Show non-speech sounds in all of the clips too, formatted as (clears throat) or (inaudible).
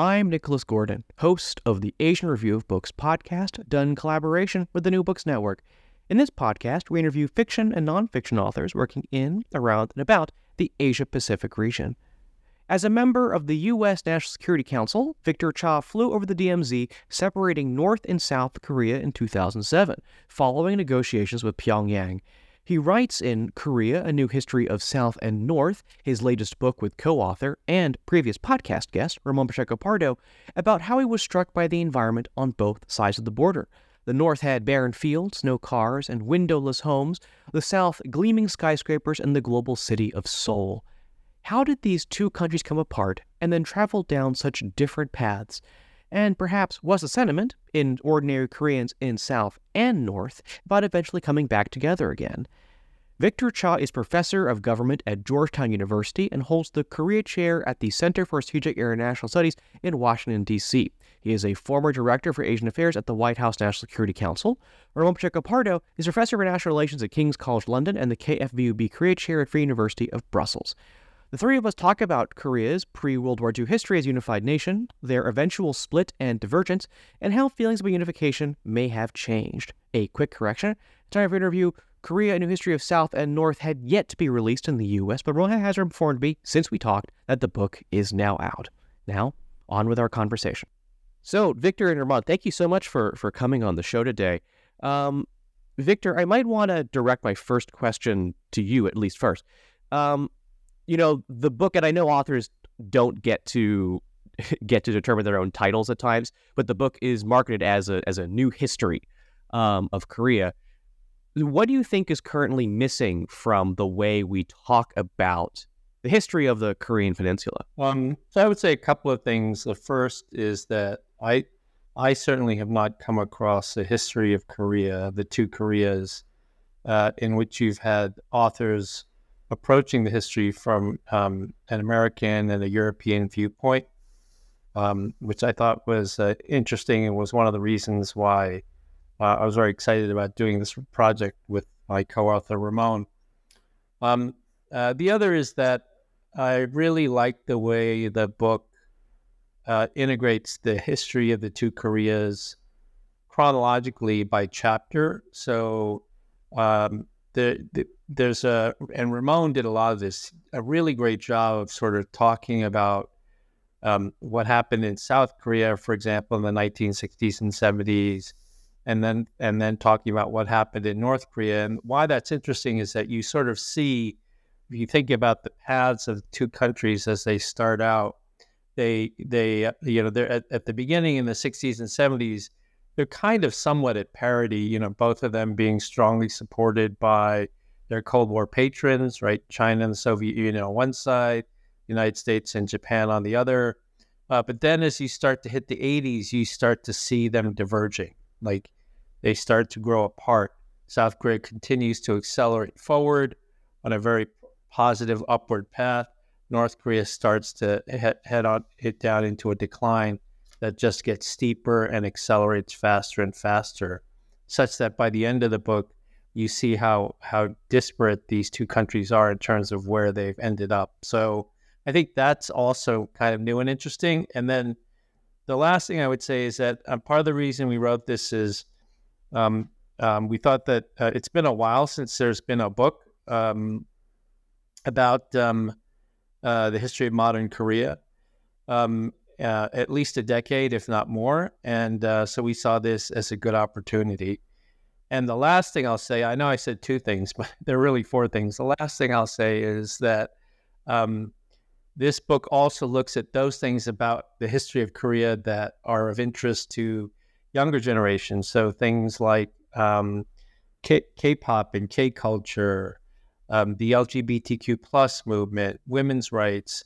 I'm Nicholas Gordon, host of the Asian Review of Books podcast, done in collaboration with the New Books Network. In this podcast, we interview fiction and nonfiction authors working in, around, and about the Asia Pacific region. As a member of the U.S. National Security Council, Victor Cha flew over the DMZ, separating North and South Korea in 2007, following negotiations with Pyongyang. He writes in Korea, A New History of South and North, his latest book with co author and previous podcast guest, Ramon Pacheco Pardo, about how he was struck by the environment on both sides of the border. The North had barren fields, no cars, and windowless homes, the South, gleaming skyscrapers and the global city of Seoul. How did these two countries come apart and then travel down such different paths? And perhaps was a sentiment in ordinary Koreans in South and North about eventually coming back together again. Victor Cha is professor of government at Georgetown University and holds the Korea Chair at the Center for Strategic International Studies in Washington, D.C. He is a former director for Asian Affairs at the White House National Security Council. Ramon Pacheco Pardo is professor of international relations at King's College London and the KFVUB Korea Chair at Free University of Brussels. The three of us talk about Korea's pre World War II history as a unified nation, their eventual split and divergence, and how feelings about unification may have changed. A quick correction time of interview, Korea, A New History of South and North had yet to be released in the U.S., but Ramon has informed me, since we talked, that the book is now out. Now, on with our conversation. So, Victor and Ramon, thank you so much for, for coming on the show today. Um, Victor, I might want to direct my first question to you, at least first. Um, you know, the book, and I know authors don't get to (laughs) get to determine their own titles at times, but the book is marketed as a as a new history um, of Korea. What do you think is currently missing from the way we talk about the history of the Korean Peninsula? Um, so I would say a couple of things. The first is that I, I certainly have not come across a history of Korea, the two Koreas, uh, in which you've had authors approaching the history from um, an American and a European viewpoint, um, which I thought was uh, interesting and was one of the reasons why uh, I was very excited about doing this project with my co-author Ramon. Um, uh, the other is that I really like the way the book uh, integrates the history of the two Koreas chronologically by chapter. So um, the, the, there's a, and Ramon did a lot of this, a really great job of sort of talking about um, what happened in South Korea, for example, in the 1960s and 70s, and then and then talking about what happened in North Korea. And why that's interesting is that you sort of see, if you think about the paths of two countries as they start out, they they you know they're at, at the beginning in the 60s and 70s, they're kind of somewhat at parity. You know, both of them being strongly supported by their Cold War patrons, right? China and the Soviet Union on one side, United States and Japan on the other. Uh, but then as you start to hit the 80s, you start to see them diverging like they start to grow apart. South Korea continues to accelerate forward on a very positive upward path. North Korea starts to head, head on it down into a decline that just gets steeper and accelerates faster and faster, such that by the end of the book, you see how how disparate these two countries are in terms of where they've ended up. So I think that's also kind of new and interesting. And then the last thing I would say is that um, part of the reason we wrote this is um, um, we thought that uh, it's been a while since there's been a book um, about um, uh, the history of modern Korea, um, uh, at least a decade, if not more. And uh, so we saw this as a good opportunity. And the last thing I'll say, I know I said two things, (laughs) but there are really four things. The last thing I'll say is that um, this book also looks at those things about the history of Korea that are of interest to younger generations. So things like um, K- pop and K culture, um, the LGBTQ plus movement, women's rights,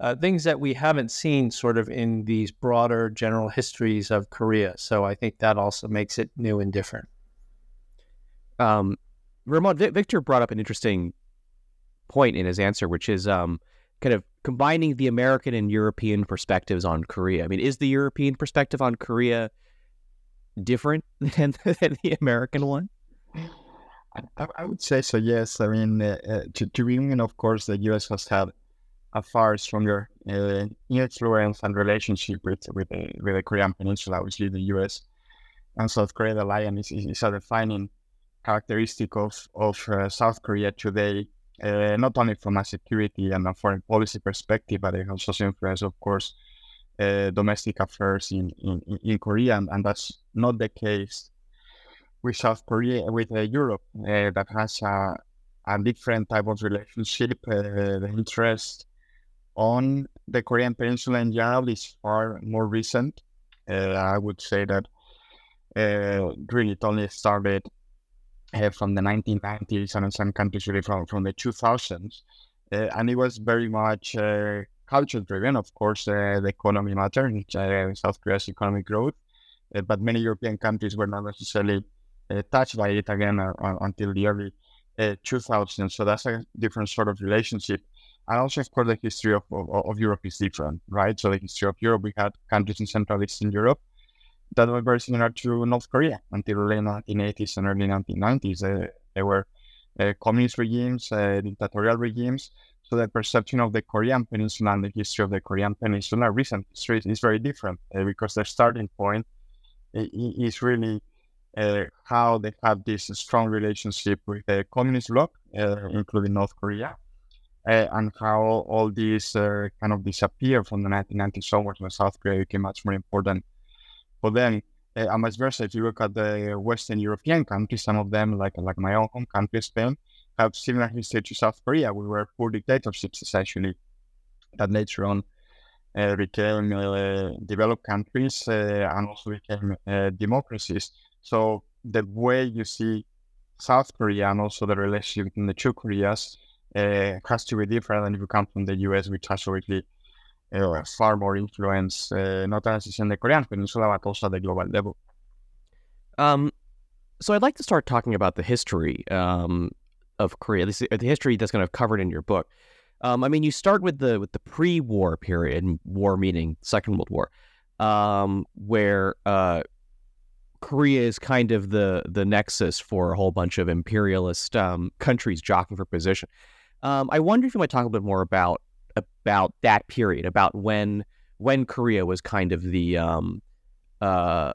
uh, things that we haven't seen sort of in these broader general histories of Korea. So I think that also makes it new and different. Um, Ramon, v- Victor brought up an interesting point in his answer, which is um, kind of combining the American and European perspectives on Korea. I mean, is the European perspective on Korea different (laughs) than, than the American one? I, I, would say so. Yes. I mean, uh, uh to, to begin, of course, the U.S. has had far stronger uh, influence and relationship with with the, with the Korean Peninsula. Obviously, the U.S. and South Korea alliance is, is a defining characteristic of of uh, South Korea today. Uh, not only from a security and a foreign policy perspective, but it also influence, of course, uh, domestic affairs in, in, in Korea, and, and that's not the case with South Korea, with uh, Europe, uh, that has a, a different type of relationship. Uh, the interest on the Korean Peninsula in general is far more recent. Uh, I would say that uh, really it only started from the 1990s and in some countries really from, from the 2000s. and it was very much culture driven. Of course, uh, the economy mattered, uh, South Korea's economic growth, uh, but many European countries were not necessarily uh, touched by it again uh, until the early 2000s. Uh, so that's a different sort of relationship. And also, of course, the history of, of, of, Europe is different, right? So the history of Europe, we had countries in Central Eastern Europe that were very similar to North Korea until the late 1980s and early 1990s. they were communist regimes, dictatorial regimes, so the perception of the Korean Peninsula and the history of the Korean Peninsula, recent history, is very different uh, because the starting point is really uh, how they have this strong relationship with the communist bloc, uh, including North Korea, uh, and how all these uh, kind of disappeared from the 1990s onwards when South Korea became much more important for them. Uh, and vice versa, if you look at the Western European countries, some of them, like like my own home country, Spain, have similar history to South Korea. We were poor dictatorships essentially that later on uh, became developed countries and also became democracies. So the way you see South Korea and also the relationship between the two Koreas uh, has to be different than if you come from the US, which has obviously uh, far more influence, not necessarily in the Korean Peninsula, but also at the global level. Um, so I'd like to start talking about the history. Um, of Korea, this, the history that's kind of covered in your book. Um, I mean, you start with the with the pre-war period, war meaning Second World War, um, where uh, Korea is kind of the the nexus for a whole bunch of imperialist um, countries jockeying for position. Um, I wonder if you might talk a bit more about about that period, about when when Korea was kind of the um, uh,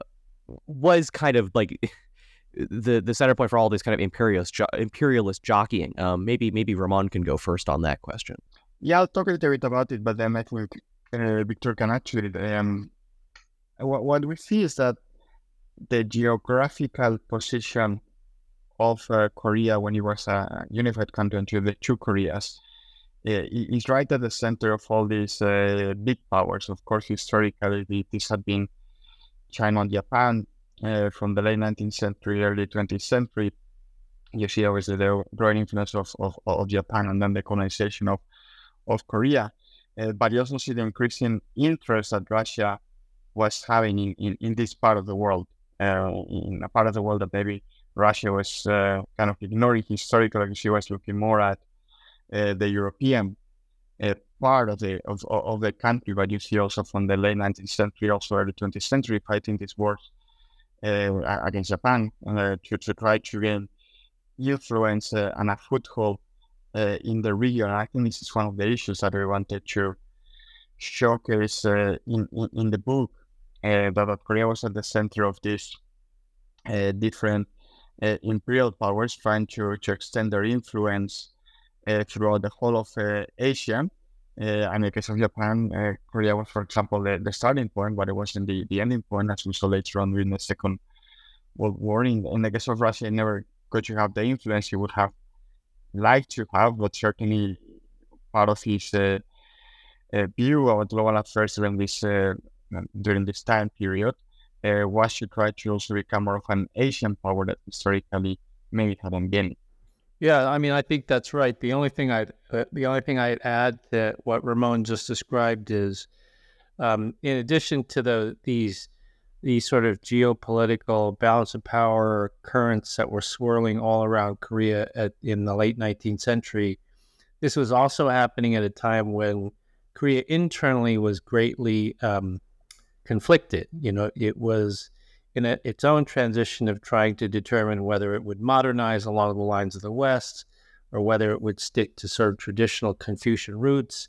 was kind of like (laughs) the the center point for all this kind of imperialist jo- imperialist jockeying. Um, maybe maybe Ramon can go first on that question. Yeah, I'll talk a little bit about it, but then I think uh, Victor can actually. Um, what, what we see is that the geographical position of uh, Korea when it was a unified country into the two Koreas is right at the center of all these uh, big powers. Of course, historically, this had been China and Japan, uh, from the late 19th century, early 20th century, you see obviously the growing influence of, of, of Japan and then the colonization of, of Korea. Uh, but you also see the increasing interest that Russia was having in, in, in this part of the world, uh, in a part of the world that maybe Russia was uh, kind of ignoring historically, she was looking more at uh, the European uh, part of the of, of the country, but you see also from the late 19th century, also early 20th century, fighting these wars uh, against Japan uh, to, to try to gain influence uh, and a foothold uh, in the region. I think this is one of the issues that we wanted to showcase uh, in, in, in the book. that Korea was at the center of these different imperial powers trying to, to extend their influence throughout the whole of Asia. Uh, and in the case of Japan, uh, Korea was, for example, the, the starting point, but it wasn't the, the ending point, as we saw later on during the Second World War. In, in the case of Russia, it never got to have the influence he would have liked to have, but certainly part of his uh, uh, view of global affairs during this uh, during this time period uh, was to try to also become more of an Asian power that historically maybe hadn't been. Yeah, I mean, I think that's right. The only thing I'd uh, the only thing I'd add to what Ramon just described is, um, in addition to the these these sort of geopolitical balance of power currents that were swirling all around Korea at, in the late 19th century, this was also happening at a time when Korea internally was greatly um, conflicted. You know, it was in a, its own transition of trying to determine whether it would modernize along the lines of the West or whether it would stick to sort of traditional Confucian roots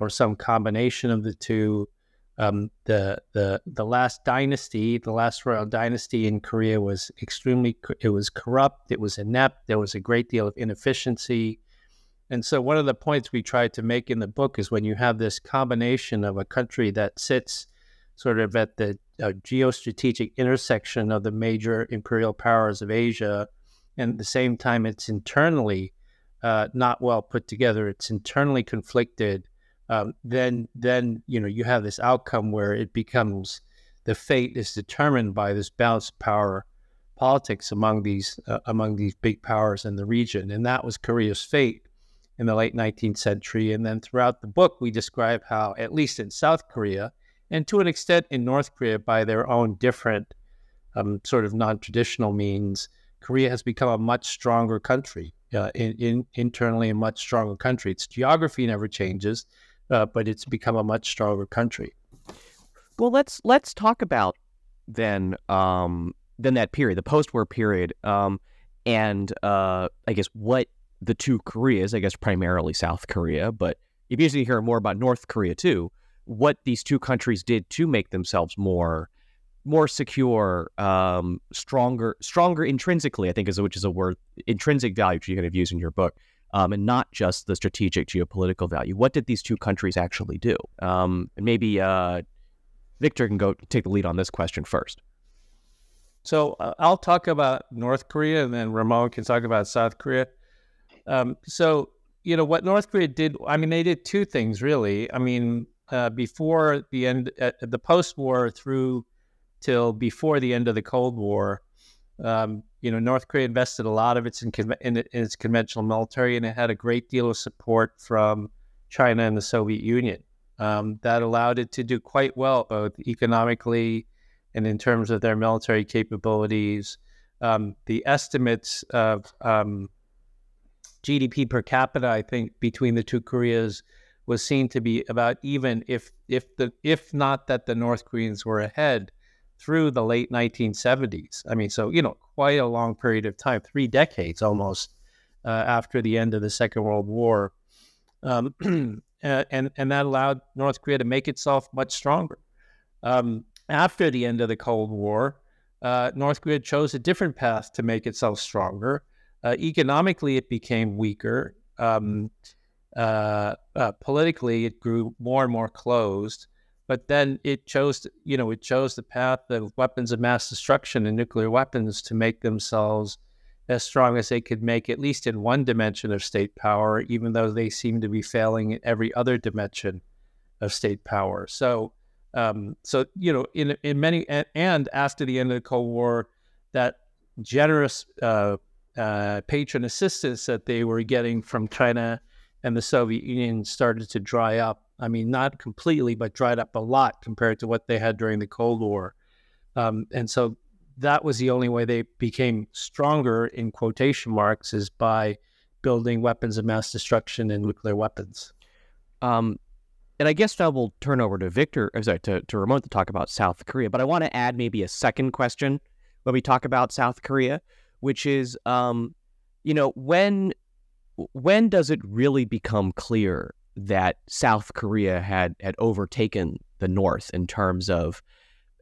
or some combination of the two. Um, the the the last dynasty, the last royal dynasty in Korea was extremely it was corrupt, it was inept, there was a great deal of inefficiency. And so one of the points we tried to make in the book is when you have this combination of a country that sits sort of at the uh, geostrategic intersection of the major imperial powers of Asia, and at the same time, it's internally uh, not well put together. It's internally conflicted. Um, then, then you know you have this outcome where it becomes the fate is determined by this balance of power politics among these uh, among these big powers in the region, and that was Korea's fate in the late 19th century. And then throughout the book, we describe how, at least in South Korea, and to an extent in North Korea by their own different um, sort of non-traditional means, Korea has become a much stronger country, uh, in, in, internally a much stronger country. Its geography never changes, uh, but it's become a much stronger country. Well, let's let's talk about then um, then that period, the post-war period, um, and uh, I guess what the two Koreas, I guess primarily South Korea, but you hear more about North Korea too, what these two countries did to make themselves more more secure, um, stronger, stronger intrinsically. I think is which is a word intrinsic value which you kind of use in your book, um, and not just the strategic geopolitical value. What did these two countries actually do? Um, and maybe uh, Victor can go take the lead on this question first. So uh, I'll talk about North Korea, and then Ramon can talk about South Korea. Um, so you know what North Korea did. I mean, they did two things really. I mean, uh, before the end, uh, the post-war through till before the end of the Cold War, um, you know, North Korea invested a lot of its in, in, in, its conventional military, and it had a great deal of support from China and the Soviet Union. Um, that allowed it to do quite well, both economically and in terms of their military capabilities. Um, the estimates of um, GDP per capita, I think, between the two Koreas was seen to be about even if if the if not that the North Koreans were ahead through the late 1970s. I mean, so you know, quite a long period of time, three decades almost uh, after the end of the Second World War, um, (clears throat) and and that allowed North Korea to make itself much stronger. Um, after the end of the Cold War, uh, North Korea chose a different path to make itself stronger. Uh, economically, it became weaker. Um, uh, uh, politically it grew more and more closed. But then it chose, you know, it chose the path of weapons of mass destruction and nuclear weapons to make themselves as strong as they could make, at least in one dimension of state power, even though they seem to be failing in every other dimension of state power. So, um, so you know, in in many and, and, after the end of the Cold War, that generous uh, uh, patron assistance that they were getting from China and the Soviet Union started to dry up. I mean, not completely, but dried up a lot compared to what they had during the Cold War. Um, and so that was the only way they became stronger, in quotation marks, is by building weapons of mass destruction and nuclear weapons. Um, and I guess I will turn over to Victor, uh, sorry, to, to Ramon to talk about South Korea. But I want to add maybe a second question when we talk about South Korea, which is, um, you know, when when does it really become clear that South Korea had had overtaken the North in terms of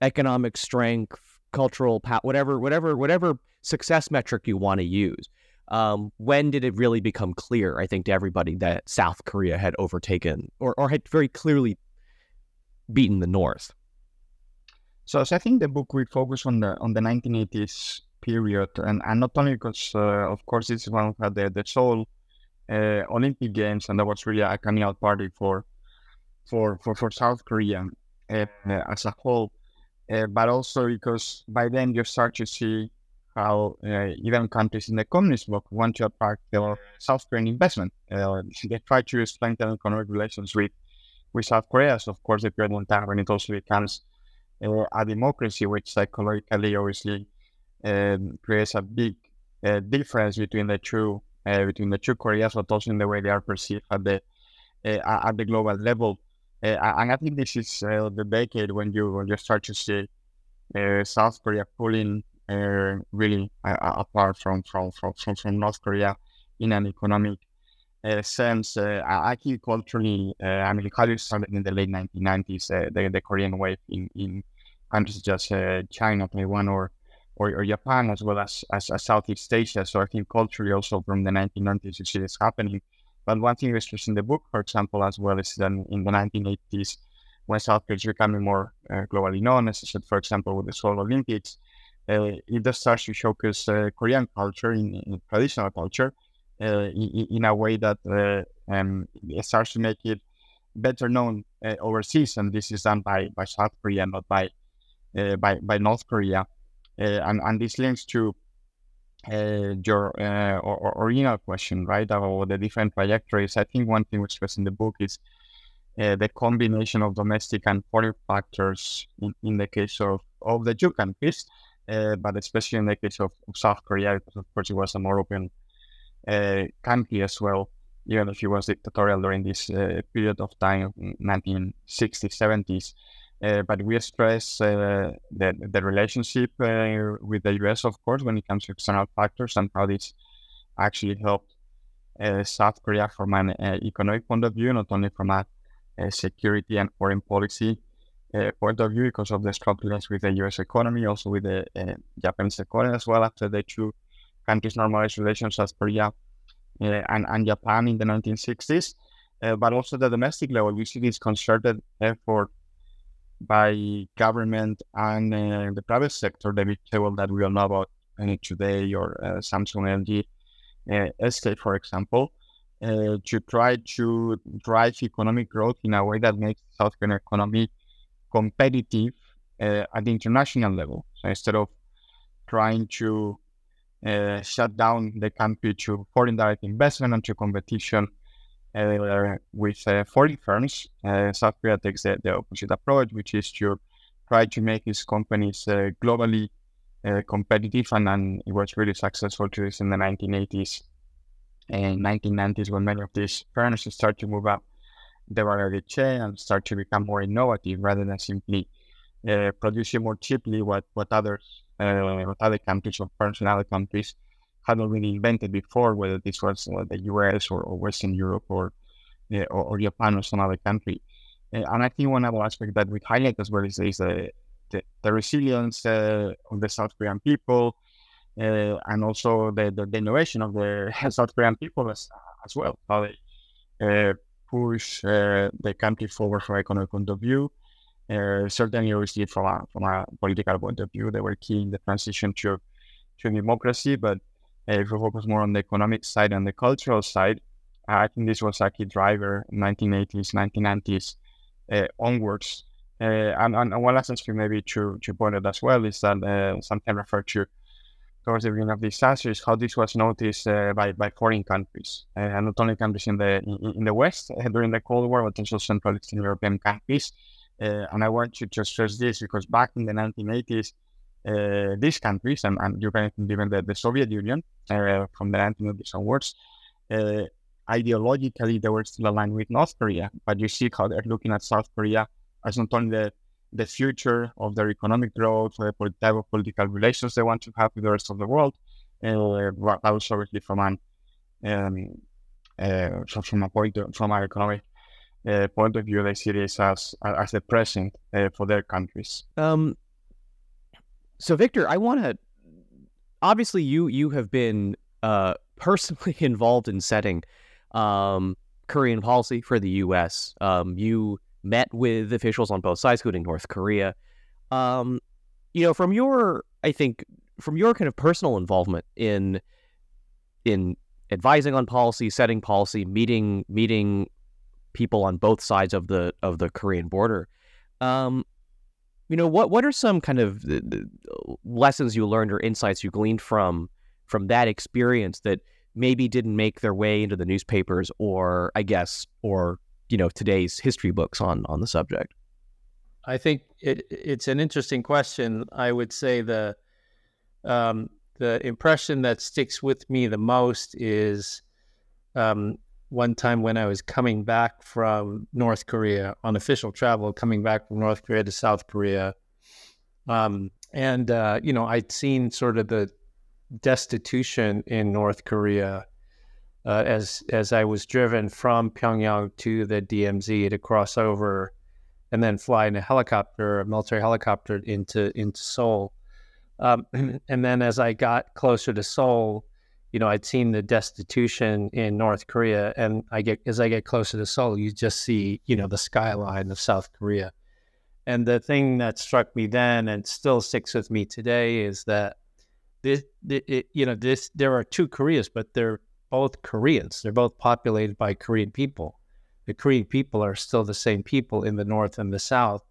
economic strength, cultural power, whatever, whatever, whatever success metric you want to use? Um, when did it really become clear, I think, to everybody that South Korea had overtaken or, or had very clearly beaten the North? So, so I think the book we focus on the on the 1980s period, and, and not only because, uh, of course, it's one of the the Seoul uh, Olympic Games, and that was really a coming out party for for for, for South Korea uh, as a whole. Uh, but also because by then you start to see how uh, even countries in the communist bloc want to attract their South Korean investment. Uh, they try to strengthen economic relations with, with South Korea. So, of course, the period when time when it also becomes uh, a democracy, which psychologically obviously um, creates a big difference between the two between the two Koreas, but also in the way they are perceived at the uh, at the global level. and I think this is the decade when you when you start to see South Korea pulling uh, really uh, apart from, from, from, from, North Korea in an economic uh, sense. I think culturally, I mean, Hallyu started in the late 1990s, the, the Korean wave in, in countries such as China, Taiwan, or, or, or Japan, as well as, as, as, Southeast Asia. So I think culturally, also from the 1990s, you see this happening. But one thing is in the book, for example, as well, is that in the 1980s, when South Korea is becoming more uh, globally known, as I said, for example, with the Seoul Olympics, uh, it does start to showcase uh, Korean culture in, in traditional culture uh, in, in, a way that um, it starts to make it better known overseas, and this is done by, by South Korea, not by by, by North Korea, and and this links to uh, your uh, or, or original question, right, about the different trajectories. I think one thing which was in the book is uh, the combination of domestic and foreign factors in, in the case of, of the two countries uh, but especially in the case of, of, South Korea, because of course it was a more open uh, country as well, even if it was dictatorial during this uh, period of time, 1960s, 70s. Uh, but we stress uh, the, the relationship uh, with the US, of course, when it comes to external factors and how this actually helped South Korea from an economic point of view, not only from a, a security and foreign policy uh, point of view because of the strong with the US economy, also with the uh, Japanese economy as well after the two countries normalized relations as Korea uh, and, and Japan in the 1960s. Uh, but also the domestic level, we see this concerted effort by government and uh, the private sector, the big table that we all know about uh, today, or Samsung LG estate, for example, to try to drive economic growth in a way that makes South Korean economy competitive uh, at the international level. So instead of trying to uh, shut down the country to foreign direct investment and to competition uh, with uh, foreign firms, uh, South Korea takes the, the, opposite approach, which is to try to make its companies uh, globally competitive. And, and it was really successful to this in the 1980s and 1990s when many of these firms start to move up the value chain and start to become more innovative rather than simply uh, producing more cheaply what what others uh, what other countries or firms in other countries had already invented before, whether this was uh, the US or, or, Western Europe or, uh, or, or Japan or some other country. Uh, and I think one other aspect that we highlight as well is, is the, the, resilience uh, of the South Korean people and also the, the, the, innovation of the (laughs) South Korean people as, as well. How they push uh, the country forward from economic point of view. Uh, certainly, obviously, from a, from a political point of view, they were key in the transition to, to democracy. But uh, if we focus more on the economic side and the cultural side, I think this was a key driver in 1980s, 1990s uh, onwards. Uh, and, and one last thing maybe to, to point out as well is that uh, sometimes referred to towards the beginning of disasters, how this was noticed uh, by, by foreign countries, uh, and not only countries in the in, in the West uh, during the Cold War, but also Central Eastern European countries. Uh, and I want to just stress this because back in the 1980s, uh, these countries, and, and you even the, the Soviet Union uh, from the 1980s onwards, ideologically they were still aligned with North Korea. But you see how they're looking at South Korea as not only the, the future of their economic growth, the type of political relations they want to have with the rest of the world, uh, but also obviously from an um, uh, from a point of, from an economic uh, point of view, they see this as as a present uh, for their countries. Um, so Victor, I want to obviously you you have been uh, personally (laughs) involved in setting um, Korean policy for the U.S. Um, you met with officials on both sides, including North Korea. Um, you know, from your, I think, from your kind of personal involvement in in advising on policy, setting policy, meeting meeting people on both sides of the of the Korean border. Um, you know, what what are some kind of lessons you learned or insights you gleaned from from that experience that maybe didn't make their way into the newspapers or I guess or you know today's history books on on the subject? I think it, it's an interesting question. I would say the um, the impression that sticks with me the most is um, one time when I was coming back from North Korea on official travel, coming back from North Korea to South Korea. Um, and, uh, you know, I'd seen sort of the destitution in North Korea uh, as as I was driven from Pyongyang to the DMZ to cross over and then fly in a helicopter, a military helicopter into into Seoul. Um, (clears throat) and then as I got closer to Seoul, you know, I'd seen the destitution in North Korea, and I get as I get closer to Seoul, you just see, you know, the skyline of South Korea. And the thing that struck me then, and still sticks with me today, is that this, it, you know, this there are two Koreas, but they're both Koreans. They're both populated by Korean people. The Korean people are still the same people in the North and the South.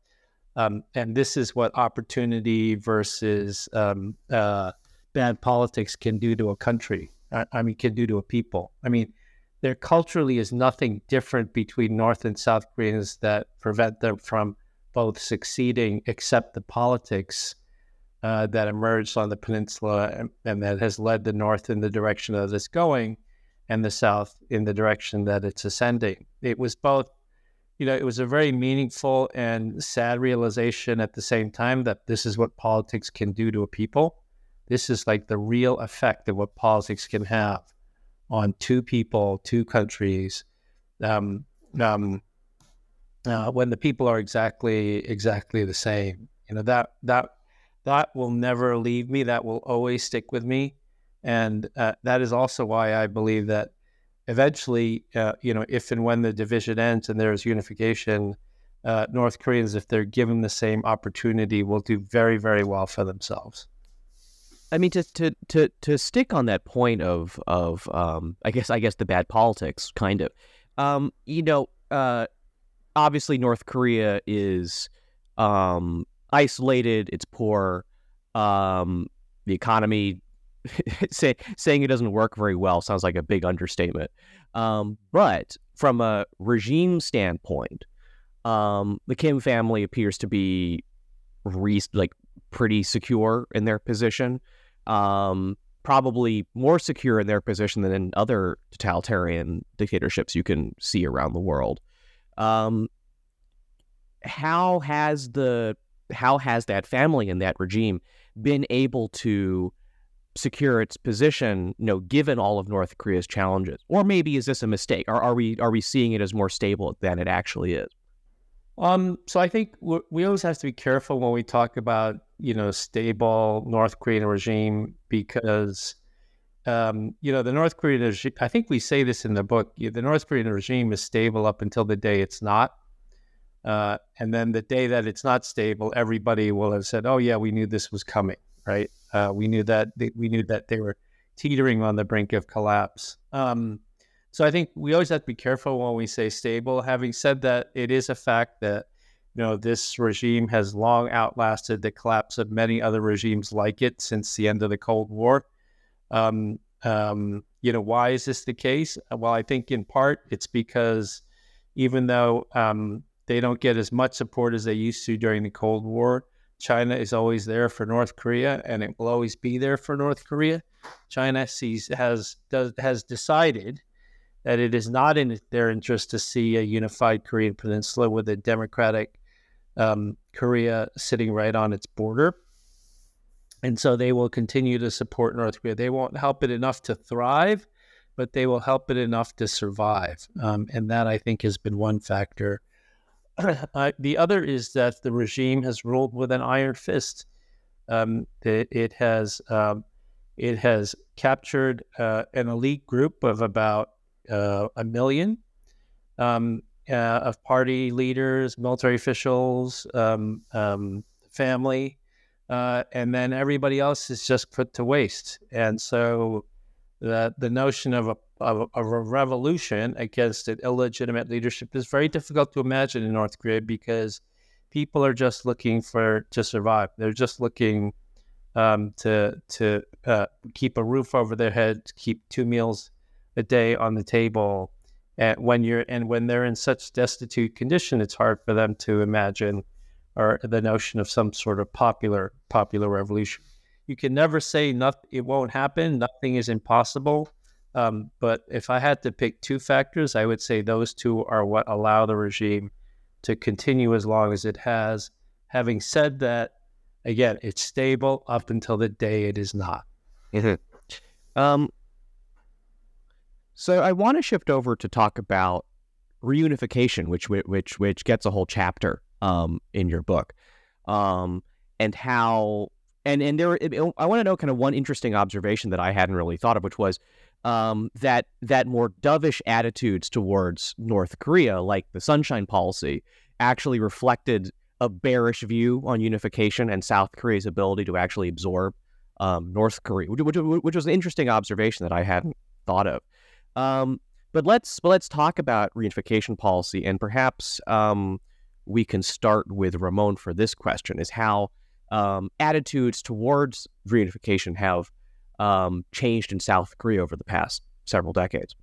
Um, and this is what opportunity versus um, uh, bad politics can do to a country. I, I, mean, can do to a people. I mean, there culturally is nothing different between North and South Koreans that prevent them from both succeeding, except the politics uh, that emerged on the peninsula and, and, that has led the North in the direction that it's going, and the South in the direction that it's ascending. It was both you know, it was a very meaningful and sad realization at the same time that this is what politics can do to a people. This is like the real effect of what politics can have on two people, two countries, um, um, uh, when the people are exactly exactly the same. You know that that that will never leave me. That will always stick with me, and uh, that is also why I believe that eventually, uh, you know, if and when the division ends and there is unification, uh, North Koreans, if they're given the same opportunity, will do very, very well for themselves. I mean, to to to to stick on that point of of um, I guess I guess the bad politics, kind of. Um, you know, uh, obviously North Korea is um, isolated. It's poor. Um, the economy (laughs) say, saying it doesn't work very well sounds like a big understatement. Um, but from a regime standpoint, um, the Kim family appears to be re- like pretty secure in their position. Um, probably more secure in their position than in other totalitarian dictatorships you can see around the world. Um, how has the how has that family and that regime been able to secure its position, you know, given all of North Korea's challenges? Or maybe is this a mistake? Or are we are we seeing it as more stable than it actually is? Um, so I think we always have to be careful when we talk about you know stable North Korean regime because um, you know the North Korean regime. I think we say this in the book. The North Korean regime is stable up until the day it's not. Uh, and then the day that it's not stable, everybody will have said, "Oh yeah, we knew this was coming." right? Uh, we knew that they, we knew that they were teetering on the brink of collapse. Um, so I think we always have to be careful when we say stable. Having said that, it is a fact that you know this regime has long outlasted the collapse of many other regimes like it since the end of the Cold War. Um, um, you know, why is this the case? Well, I think in part it's because even though um, they don't get as much support as they used to during the Cold War, China is always there for North Korea, and it will always be there for North Korea. China sees has does has decided that it is not in their interest to see a unified Korean peninsula with a democratic um, Korea sitting right on its border. And so they will continue to support North Korea. They won't help it enough to thrive, but they will help it enough to survive. Um, and that, I think, has been one factor. (clears throat) uh, the other is that the regime has ruled with an iron fist. Um, it, it, has um, it has captured uh, an elite group of about uh, a million um, uh, of party leaders, military officials, um, um, family, uh, and then everybody else is just put to waste. And so the the notion of a of, of a revolution against an illegitimate leadership is very difficult to imagine in North Korea because people are just looking for to survive. They're just looking um, to to uh, keep a roof over their head, keep two meals a day on the table. And when you're and when they're in such destitute condition, it's hard for them to imagine or the notion of some sort of popular popular revolution. You can never say nothing; it won't happen. Nothing is impossible. Um, but if I had to pick two factors, I would say those two are what allow the regime to continue as long as it has. Having said that, again, it's stable up until the day it is not. Mm-hmm. Um, so I want to shift over to talk about reunification, which which which gets a whole chapter um, in your book, um, and how and and there it, I want to know kind of one interesting observation that I hadn't really thought of, which was um, that that more dovish attitudes towards North Korea, like the Sunshine Policy, actually reflected a bearish view on unification and South Korea's ability to actually absorb um, North Korea, which, which, which was an interesting observation that I hadn't thought of. Um, but let's but let's talk about reunification policy, and perhaps um, we can start with Ramon for this question: is how um, attitudes towards reunification have um, changed in South Korea over the past several decades.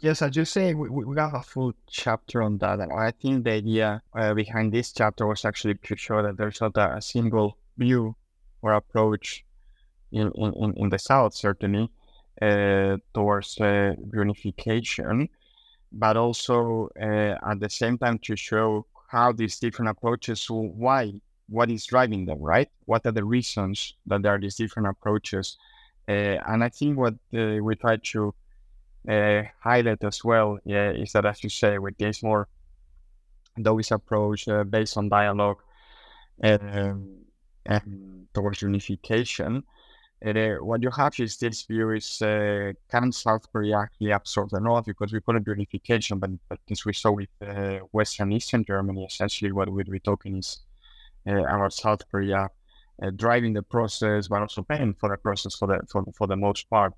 Yes, as you say, we, we got a full chapter on that, and I think the idea uh, behind this chapter was actually to show that there's not a single view or approach in, in, in the South, certainly, towards uh, reunification, but also uh, at the same time to show how these different approaches, why, what is driving them, right? What are the reasons that there are these different approaches? Uh, and I think what uh, we try to highlight as well yeah, is that, as you say, with this more those approach based on dialogue um, and towards unification, uh, what you have is this view is uh, can South Korea actually absorb the North because we call it unification, but, but as we saw with uh, Western Eastern Germany, essentially what we'd be talking is about South Korea driving the process, but also paying for the process for the for, for the most part.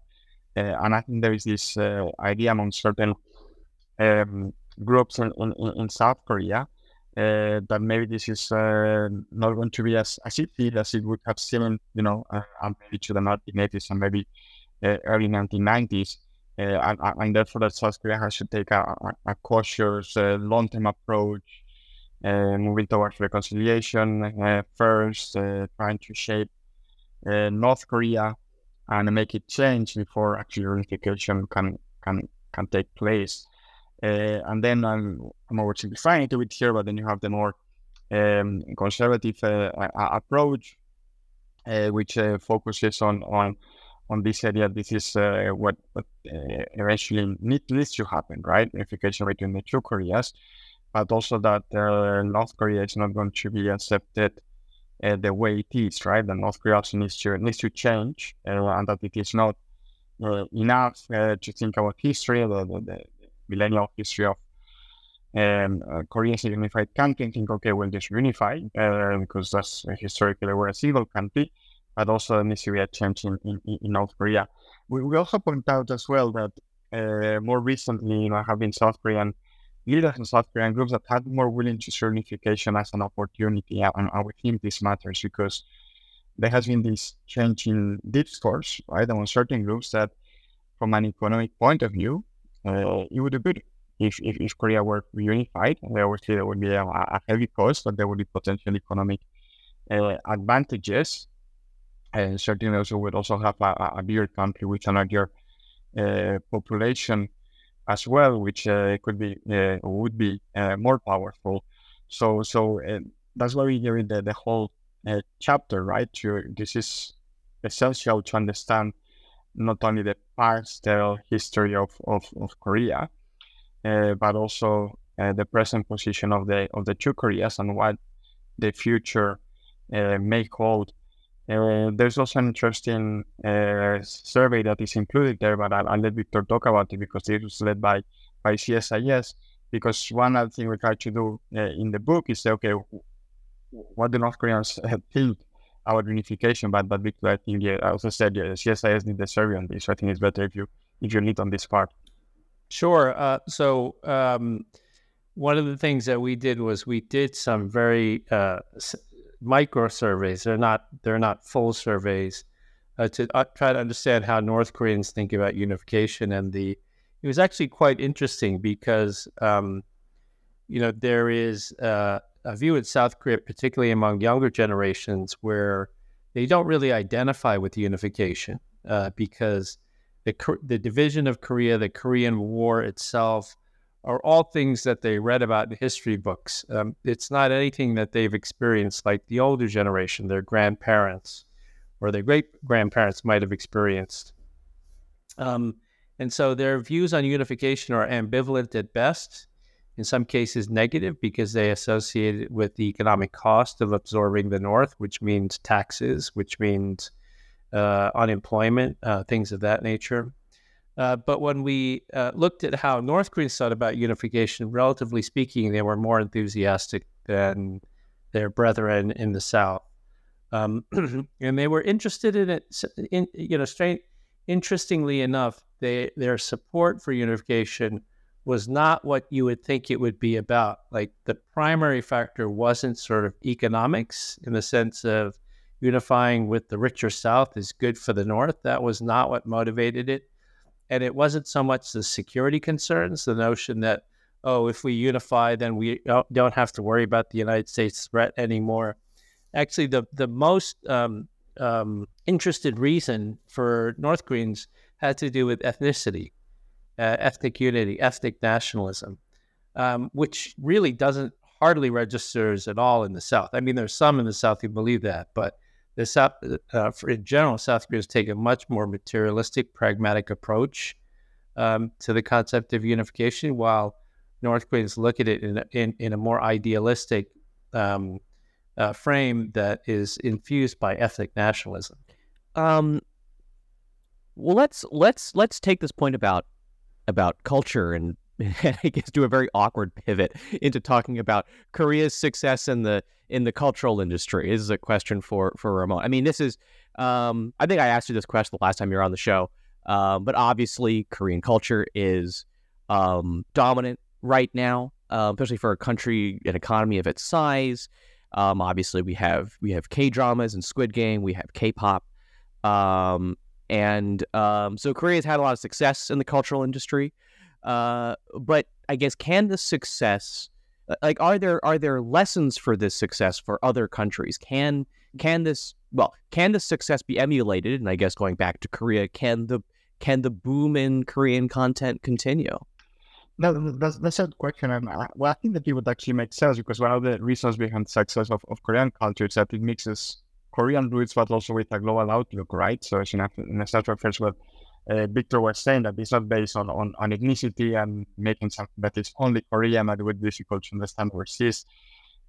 And I think there is this idea among certain um, groups in, in, in South Korea uh, that maybe this is uh, not going to be as, as easy as it would have seemed, you know, uh, maybe to the 1980s and maybe uh, early 1990s. Uh, and, and, therefore, that South Korea has to take a, a, cautious, uh, long-term approach, moving towards reconciliation first, trying to shape North Korea and make it change before actually unification can can can take place. Uh, and then I'm, I'm oversimplifying it a bit here, but then you have the more um, conservative uh, approach, uh, which uh, focuses on on on this idea. This is uh, what, what uh, eventually needs to happen, right? Unification between the two Koreas, but also that North Korea is not going to be accepted the way it is, right? The North Korea also needs to needs to change, and that it is not enough to think about history, the, the, millennial history of um, uh, unified country and think, okay, we'll just unify uh, because that's uh, historically we're a single country, but also there needs to be a change in, in, in North Korea. We, we, also point out as well that uh, more recently, you know, have been South Korean leaders and South Korean groups that been more willing to see unification as an opportunity, and, and we think this matters because there has been this change in discourse, right, among certain groups that, from an economic point of view, uh, it would be good if, if, if Korea were reunified. Obviously, there would be a, a heavy cost, but there would be potential economic uh, advantages. And certainly, also would also have a, a bigger country with a larger uh, population as well, which uh, could be uh, would be uh, more powerful. So so uh, that's why we in the, the whole chapter, right? To, this is essential to understand not only the past history of, of, of Korea, uh, but also the present position of the of the two Koreas and what the future may hold. Uh, there's also an interesting uh, survey that is included there, but I'll, I'll, let Victor talk about it because it was led by, by CSIS. Because one other thing we try to do uh, in the book is say, okay, what do North Koreans think about unification? But but Victor, I think yeah, I also said yeah, CSIS did the survey on this. So I think it's better if you if you lead on this part. Sure. Uh, so um, one of the things that we did was we did some very uh, micro surveys. They're not they're not full surveys uh, to uh, try to understand how North Koreans think about unification. And the it was actually quite interesting because um, you know there is a view in South Korea, particularly among younger generations, where they don't really identify with unification uh, because the the division of Korea, the Korean War itself are all things that they read about in history books. Um, it's not anything that they've experienced like the older generation, their grandparents or their great grandparents might have experienced. Um, and so their views on unification are ambivalent at best, in some cases negative because they associate it with the economic cost of absorbing the North, which means taxes, which means uh, unemployment, uh, things of that nature. Uh, but when we uh, looked at how North Koreans thought about unification, relatively speaking, they were more enthusiastic than their brethren in the South. Um, (clears throat) and they were interested in it. In, you know, strange, interestingly enough, they, their support for unification was not what you would think it would be about. Like the primary factor wasn't sort of economics in the sense of unifying with the richer South is good for the North. That was not what motivated it and it wasn't so much the security concerns, the notion that, oh, if we unify, then we don't have to worry about the United States threat anymore. Actually, the, the most um, um, interested reason for North Koreans had to do with ethnicity, uh, ethnic unity, ethnic nationalism, um, which really doesn't hardly registers at all in the South. I mean, there's some in the South who believe that, but the South, uh, in general, South Koreans take a much more materialistic, pragmatic approach um, to the concept of unification, while North Koreans look at it in a, in, in a more idealistic um, uh, frame that is infused by ethnic nationalism. Um, well, let's let's let's take this point about about culture (laughs) and I guess do a very awkward pivot into talking about Korea's success in the in the cultural industry. This is a question for for Ramon. I mean, this is um, I think I asked you this question the last time you were on the show, um, but obviously Korean culture is um, dominant right now, uh, especially for a country an economy of its size. Um, obviously, we have we have K dramas and Squid Game. We have K pop. Um, and um, so Korea has had a lot of success in the cultural industry. Uh, but I guess can the success uh, like are there are there lessons for this success for other countries? Can can this well can the success be emulated? And I guess going back to Korea, can the can the boom in Korean content continue? No, that's, that's a question. And I, well, I think that it would actually make sense because one of the reasons behind the success of, of Korean culture is that it mixes Korean roots, but also with a global outlook, right? So it's in central first well, uh, Victor was saying that it's not based on, on, on ethnicity and making something that is only Korean that would be difficult to understand overseas.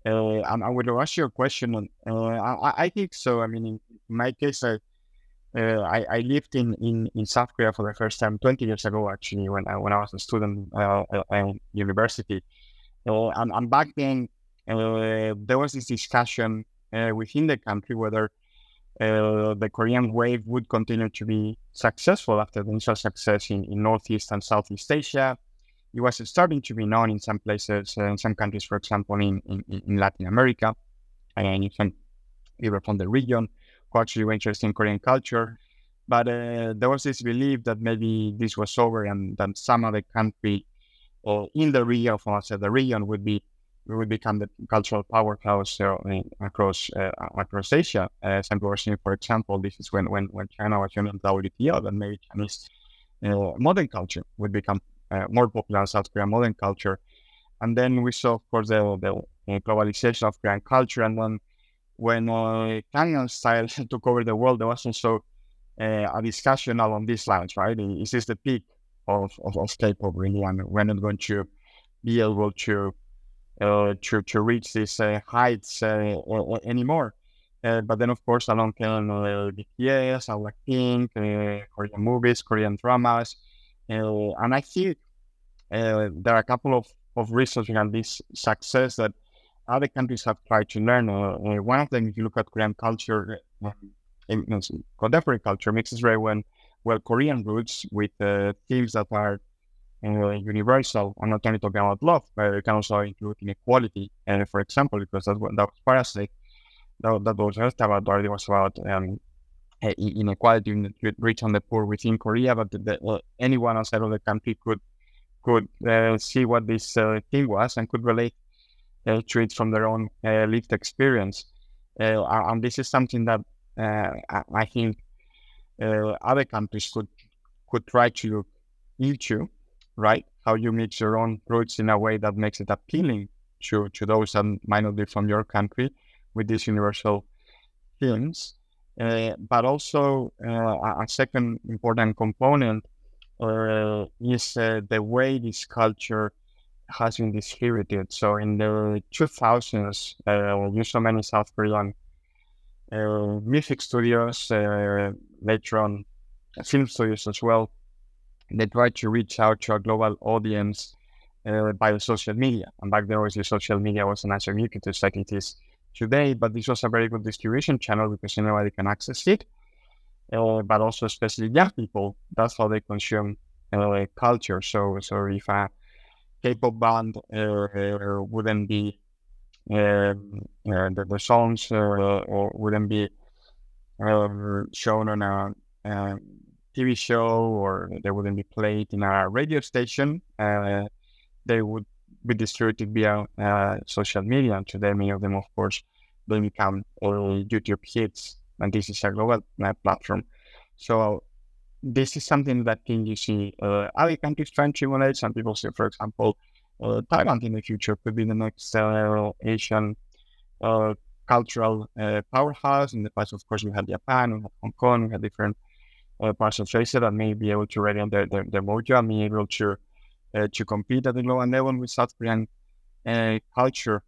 Uh, and I would ask you a question. Uh, I, I, think so. I mean, in my case, I, uh, I, I, lived in, in, in South Korea for the first time 20 years ago, actually, when I, when I was a student uh, at university. Uh, and, and, back then, there was this discussion within the country whether uh, the Korean wave would continue to be successful after the initial success in, in Northeast and Southeast Asia. It was starting to be known in some places, uh, in some countries, for example, in, in, in Latin America, and in some people from the region who actually were interested in Korean culture. But uh, there was this belief that maybe this was over and that some other country or uh, in the region, from outside the region, would be we would become the cultural powerhouse uh, across uh, across Asia. As I'm seeing, for example, this is when when, when China was joining the WTO, then maybe Chinese uh, modern culture would become uh, more popular in South Korea modern culture. And then we saw, of course, the, the globalization of Korean culture. And then when uh, Gangnam Style (laughs) took over the world, there was also uh, a discussion along these lines, right? Is this the peak of, of, of K-pop really? And we're not going to be able to uh, to, to reach these uh, heights uh, or, or anymore. Uh, but then, of course, along came uh, BTS, Blackpink, uh, Korean movies, Korean dramas. Uh, and I think uh, there are a couple of, of reasons behind this success that other countries have tried to learn. Uh, one of them, if you look at Korean culture, contemporary culture, mixes very well, well Korean roots with the themes that are universal. I'm not only talking about love, but it can also include inequality. And for example, because what that was Parasite that, that was just about already was about um, inequality in the rich and the poor within Korea, but the, the, anyone outside of the country could could uh, see what this uh, thing was and could relate uh, to it from their own lived experience. And this is something that I think other countries could could try to look into, right? How you mix your own roots in a way that makes it appealing to, to those that might not be from your country with these universal themes. Uh, but also uh, a second important component uh, is the way this culture has been distributed. So in the 2000s, uh, you saw many South Korean music studios, later on film studios as well. They tried to reach out to a global audience by social media. And back then, obviously, social media wasn't as ubiquitous like it is today, but this was a very good distribution channel because anybody can access it. Uh, but also especially young people, that's how they consume uh, culture. So, so if a K-pop band uh, wouldn't be um, the, the, songs or wouldn't be shown on a, a, TV show or they wouldn't be played in a radio station, they would be distributed via uh, social media. And today, many of them, of course, will become uh, YouTube hits, and this is a global uh, platform. So this is something that can you see uh, other countries trying to emulate. Some people say, for example, uh, Thailand in the future could be the next uh, Asian uh, cultural uh, powerhouse. In the past, of course, we had Japan, we had Hong Kong, we had different uh, of Asia that may be able to ready on their, their, their mojo and be able to uh, to compete at the global level with South Korean uh, culture.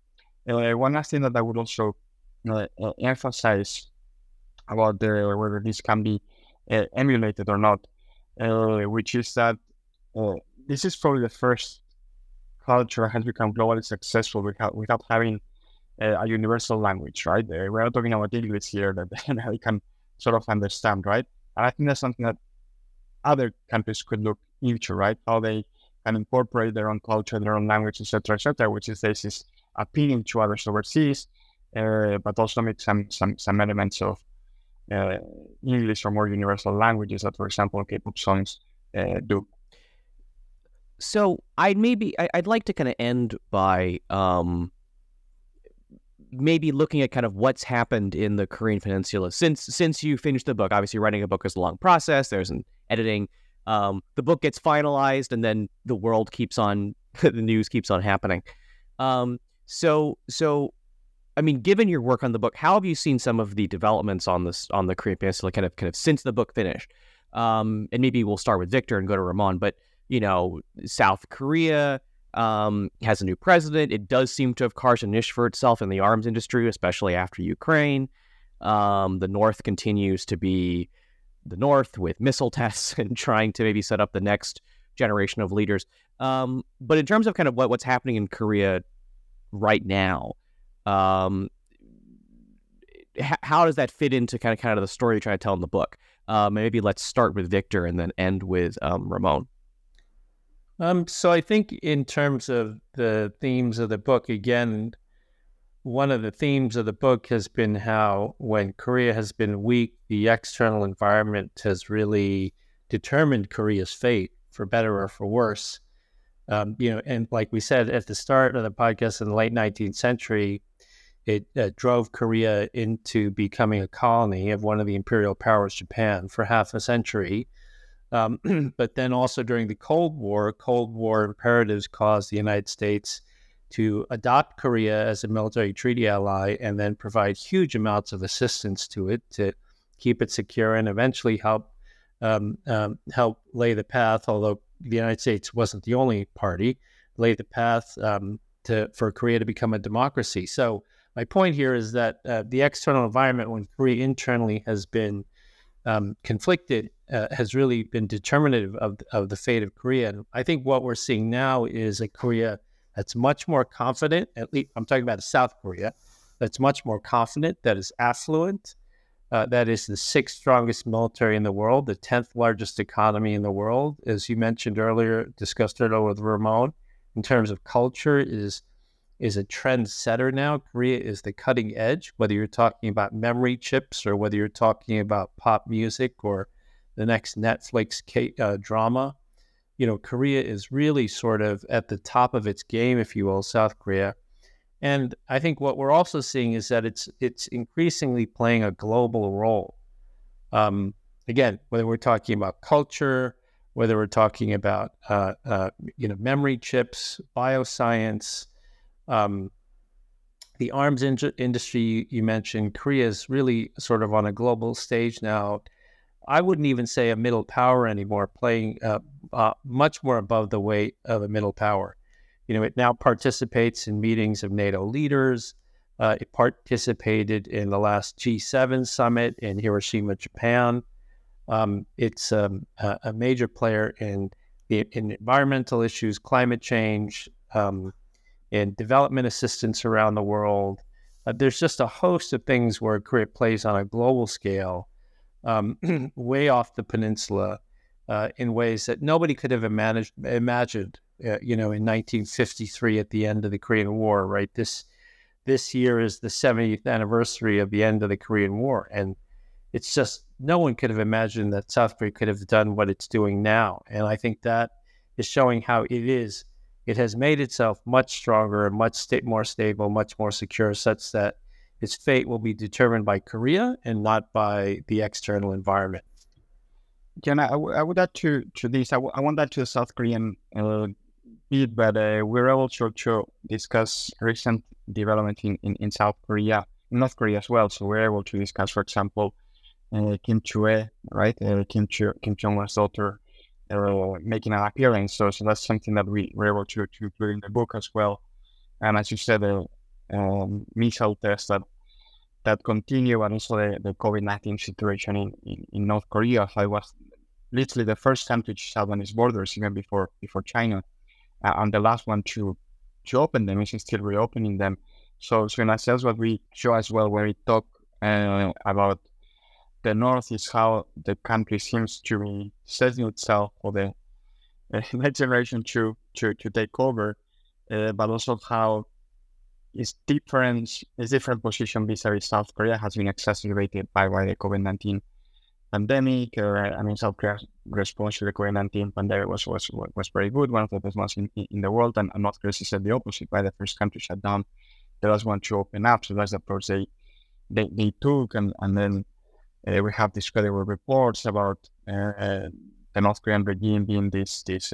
Uh, one last thing that I would also emphasize about the, whether this can be emulated or not, which is that this is probably the first culture has become globally successful without, without having a universal language, right? we're talking about English here that (laughs) they can sort of understand, right? And I think that's something that other countries could look into, right? How they can incorporate their own culture, their own language, etc., etc., which is this is appealing to others overseas, uh, but also make some some some elements of uh, English or more universal languages that, for example, K-pop songs uh, do. So I'd maybe I'd like to kind of end by um, maybe looking at kind of what's happened in the Korean Peninsula since since you finished the book. Obviously, writing a book is a long process. There's an editing um, the book gets finalized and then the world keeps on (laughs) the news keeps on happening um, so so i mean given your work on the book how have you seen some of the developments on this on the korean peninsula kind of kind of since the book finished um, and maybe we'll start with victor and go to ramon but you know south korea um, has a new president it does seem to have carved a niche for itself in the arms industry especially after ukraine um, the north continues to be the North with missile (laughs) tests and trying to maybe set up the next generation of leaders. Um, but in terms of kind of what, what's happening in Korea right now, um, h- how does that fit into kind of kind of the story you're trying to tell in the book? Um, maybe let's start with Victor and then end with um, Ramon. Um, so I think in terms of the themes of the book, again, one of the themes of the book has been how when Korea has been weak, the external environment has really determined Korea's fate, for better or for worse. Um, you know, and like we said at the start of the podcast in the late 19th century, it uh, drove Korea into becoming a colony of one of the imperial powers, Japan, for half a century. Um, (clears throat) but then also during the Cold War, Cold War imperatives caused the United States to adopt Korea as a military treaty ally and then provide huge amounts of assistance to it to keep it secure and eventually help um, um, help lay the path. Although the United States wasn't the only party, lay the path um, to for Korea to become a democracy. So my point here is that uh, the external environment, when Korea internally has been um, conflicted, uh, has really been determinative of, of the fate of Korea. And I think what we're seeing now is a Korea that's much more confident. At least I'm talking about South Korea, that's much more confident, that is affluent, uh, that is the sixth strongest military in the world, the tenth largest economy in the world, as you mentioned earlier, discussed earlier with Ramon. In terms of culture, is is a trendsetter now. Korea is the cutting edge, whether you're talking about memory chips or whether you're talking about pop music or the next Netflix uh, drama. You know, Korea is really sort of at the top of its game, if you will, South Korea. And I think what we're also seeing is that it's it's increasingly playing a global role. Um, again, whether we're talking about culture, whether we're talking about uh, uh, you know memory chips, bioscience, um, the arms in- industry you mentioned, Korea is really sort of on a global stage now. I wouldn't even say a middle power anymore, playing uh, uh, much more above the weight of a middle power. You know, it now participates in meetings of NATO leaders. Uh, it participated in the last G7 summit in Hiroshima, Japan. Um, it's um, a, a, major player in, in environmental issues, climate change, um, development assistance around the world. Uh, there's just a host of things where Korea plays on a global scale, um, (clears throat) way off the peninsula, uh, in ways that nobody could have imagined. imagined uh, you know, in 1953 at the end of the Korean War. Right. This this year is the 70th anniversary of the end of the Korean War, and it's just no one could have imagined that South Korea could have done what it's doing now. And I think that is showing how it is it has made itself much stronger and much sta- more stable, much more secure, such that its fate will be determined by Korea and not by the external environment. Jan, I, would add to, to this, I, w- I want that to the South Korean uh, bit, but uh, we're able to, to discuss recent development in, in, in South Korea, North Korea as well. So we're able to discuss, for example, uh, Kim Chue, right? Uh, Kim, Ch- Kim Jong Un's daughter, uh, making an appearance. So, so that's something that we were able to, to include in the book as well. And as you said, the um, missile tests that that continue, and also the, the COVID nineteen situation in, in, in, North Korea. So it was literally the first time to shut down its borders, even before before China, uh, and the last one to to open them is still reopening them. So, so in that sense, what we show as well when we talk uh, about the north is how the country seems to be setting itself for the (laughs) uh, next generation to to to take over, uh, but also how its different its different position vis-a-vis South Korea has been exacerbated by, the COVID nineteen pandemic. Uh, I mean, South Korea's response to the COVID nineteen pandemic was, was was very good, one of the best ones in, in the world, and, and North Korea said the opposite. By the first country shut down, the last one to open up. So that's the approach they they, they took, and and then uh, we have these credible reports about uh, uh, the North Korean regime being this this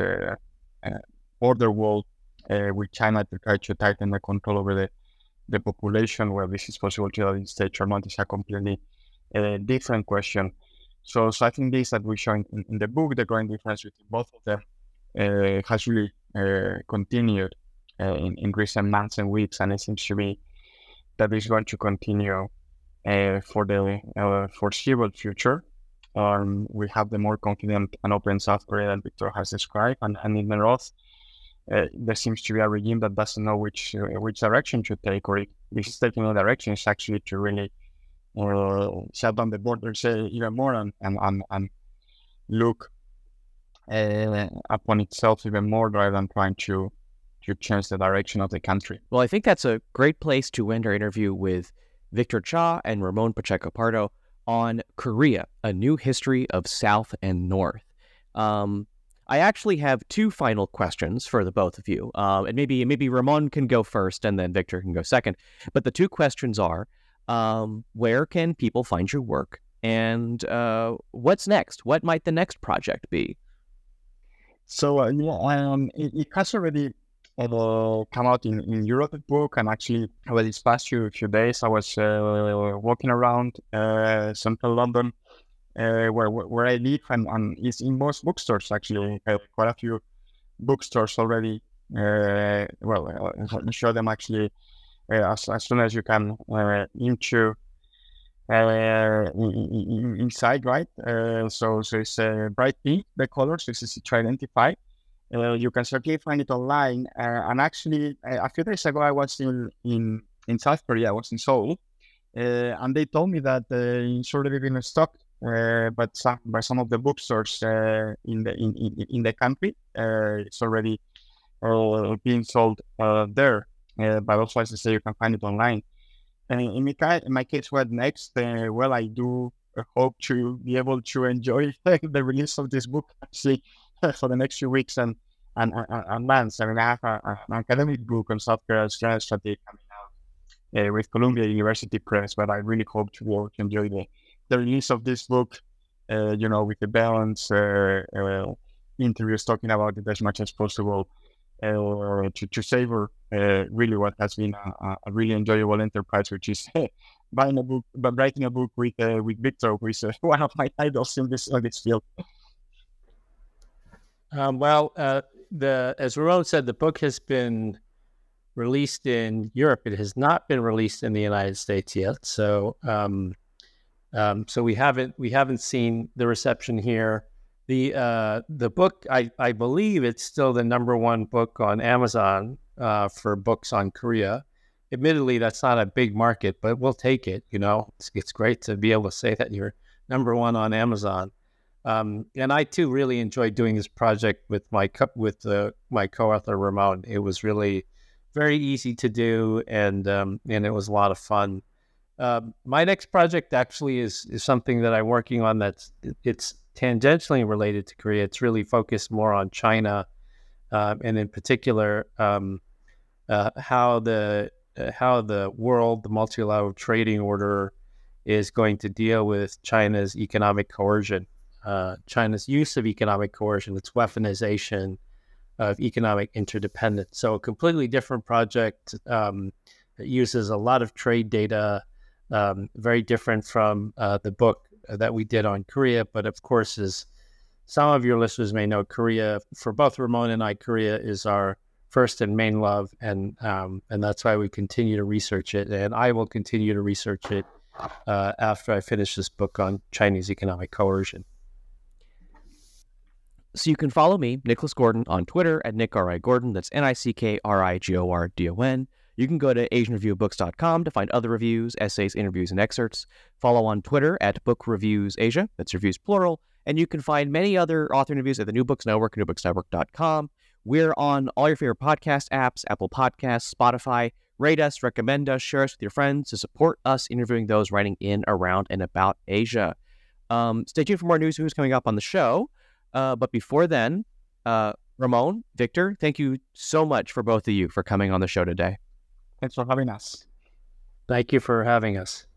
border wall with China to try to tighten the control over the, the population. Where this is possible to the stage or not is a completely different question. So, so I think this that we show in, in the book, the growing difference between both of them, uh, has really uh, continued uh, in, in recent months and weeks, and it seems to me that is going to continue uh, for the uh, foreseeable future. Um, we have the more confident and open South Korea that Victor has described, and, and in the north, uh, there seems to be a regime that doesn't know which uh, which direction to take, or this is taking a direction is actually to really uh, shut down the borders uh, even more and and and, look upon itself even more rather than trying to to change the direction of the country. Well, I think that's a great place to end our interview with Victor Cha and Ramon Pacheco Pardo on Korea, a new history of South and North. Um, I actually have two final questions for the both of you, um, and maybe maybe Ramon can go first, and then Victor can go second. But the two questions are: um, Where can people find your work, And uh, what's next? What might the next project be? So uh, yeah, um, it, it, has already uh, come out in, in Europe book, and actually, well, these past few, few days, I was uh, walking around uh, central London, uh, where where I live, and, and it's in most bookstores actually. quite a few bookstores already. Uh, well, uh, show them actually as, as soon as you can into uh, inside, right? Uh, so, so it's uh, bright pink, the color, so it's easy to identify. Uh, you can certainly find it online. Uh, and actually, uh, a few days ago, I was in in, in South Korea. I was in Seoul, and they told me that it's already been stocked, but some, by some of the bookstores uh, in the in, in, in the country. Uh, it's already uh, being sold there. but also, as I say, you can find it online. And in my, in my case, what next? Uh, well, I do hope to be able to enjoy (laughs) the release of this book actually (laughs) for the next few weeks and and, and, and months. I mean, I have a, a, an academic book on South Korea's strategy coming out uh, with Columbia University Press, but I really hope to work enjoy the, the release of this book, uh, you know, with the balance uh, uh interviews talking about it as much as possible uh, to, to savor uh, really what has been a, a, really enjoyable enterprise, which is (laughs) buying a book, but writing a book with uh, with Victor, who is (laughs) one of my idols in this this field. Um, well, the as Ramon said, the book has been released in Europe. It has not been released in the United States yet. So, um, um, so we haven't we haven't seen the reception here. The uh, the book, I, I believe it's still the number one book on Amazon uh, for books on Korea. Admittedly, that's not a big market, but we'll take it. You know, it's, it's great to be able to say that you're number one on Amazon. Um, and I too really enjoyed doing this project with my co- with uh, my co-author Ramon. It was really very easy to do, and um, and it was a lot of fun. Uh, my next project actually is is something that I'm working on. That's it's tangentially related to Korea. It's really focused more on China, uh, and in particular, um, uh, how the uh, how the world, the multilateral trading order, is going to deal with China's economic coercion, uh, China's use of economic coercion, its weaponization of economic interdependence. So, a completely different project. Um, it uses a lot of trade data, um, very different from uh, the book that we did on Korea. But of course, as some of your listeners may know, Korea, for both Ramon and I, Korea is our first and main love, and um, and that's why we continue to research it, and I will continue to research it uh, after I finish this book on Chinese economic coercion. So you can follow me, Nicholas Gordon, on Twitter at Nick R I Gordon. That's N I C K R I G O R D O N. You can go to AsianReviewBooks.com to find other reviews, essays, interviews, and excerpts. Follow on Twitter at Book Reviews Asia, that's reviews plural, and you can find many other author interviews at the New Books Network, newbooksnetwork.com. We're on all your favorite podcast apps, Apple Podcasts, Spotify. Rate us, recommend us, share us with your friends to support us interviewing those writing in, around, and about Asia. Um, stay tuned for more news who's coming up on the show. Uh, but before then, uh, Ramon, Victor, thank you so much for both of you for coming on the show today. Thanks for having us. Thank you for having us.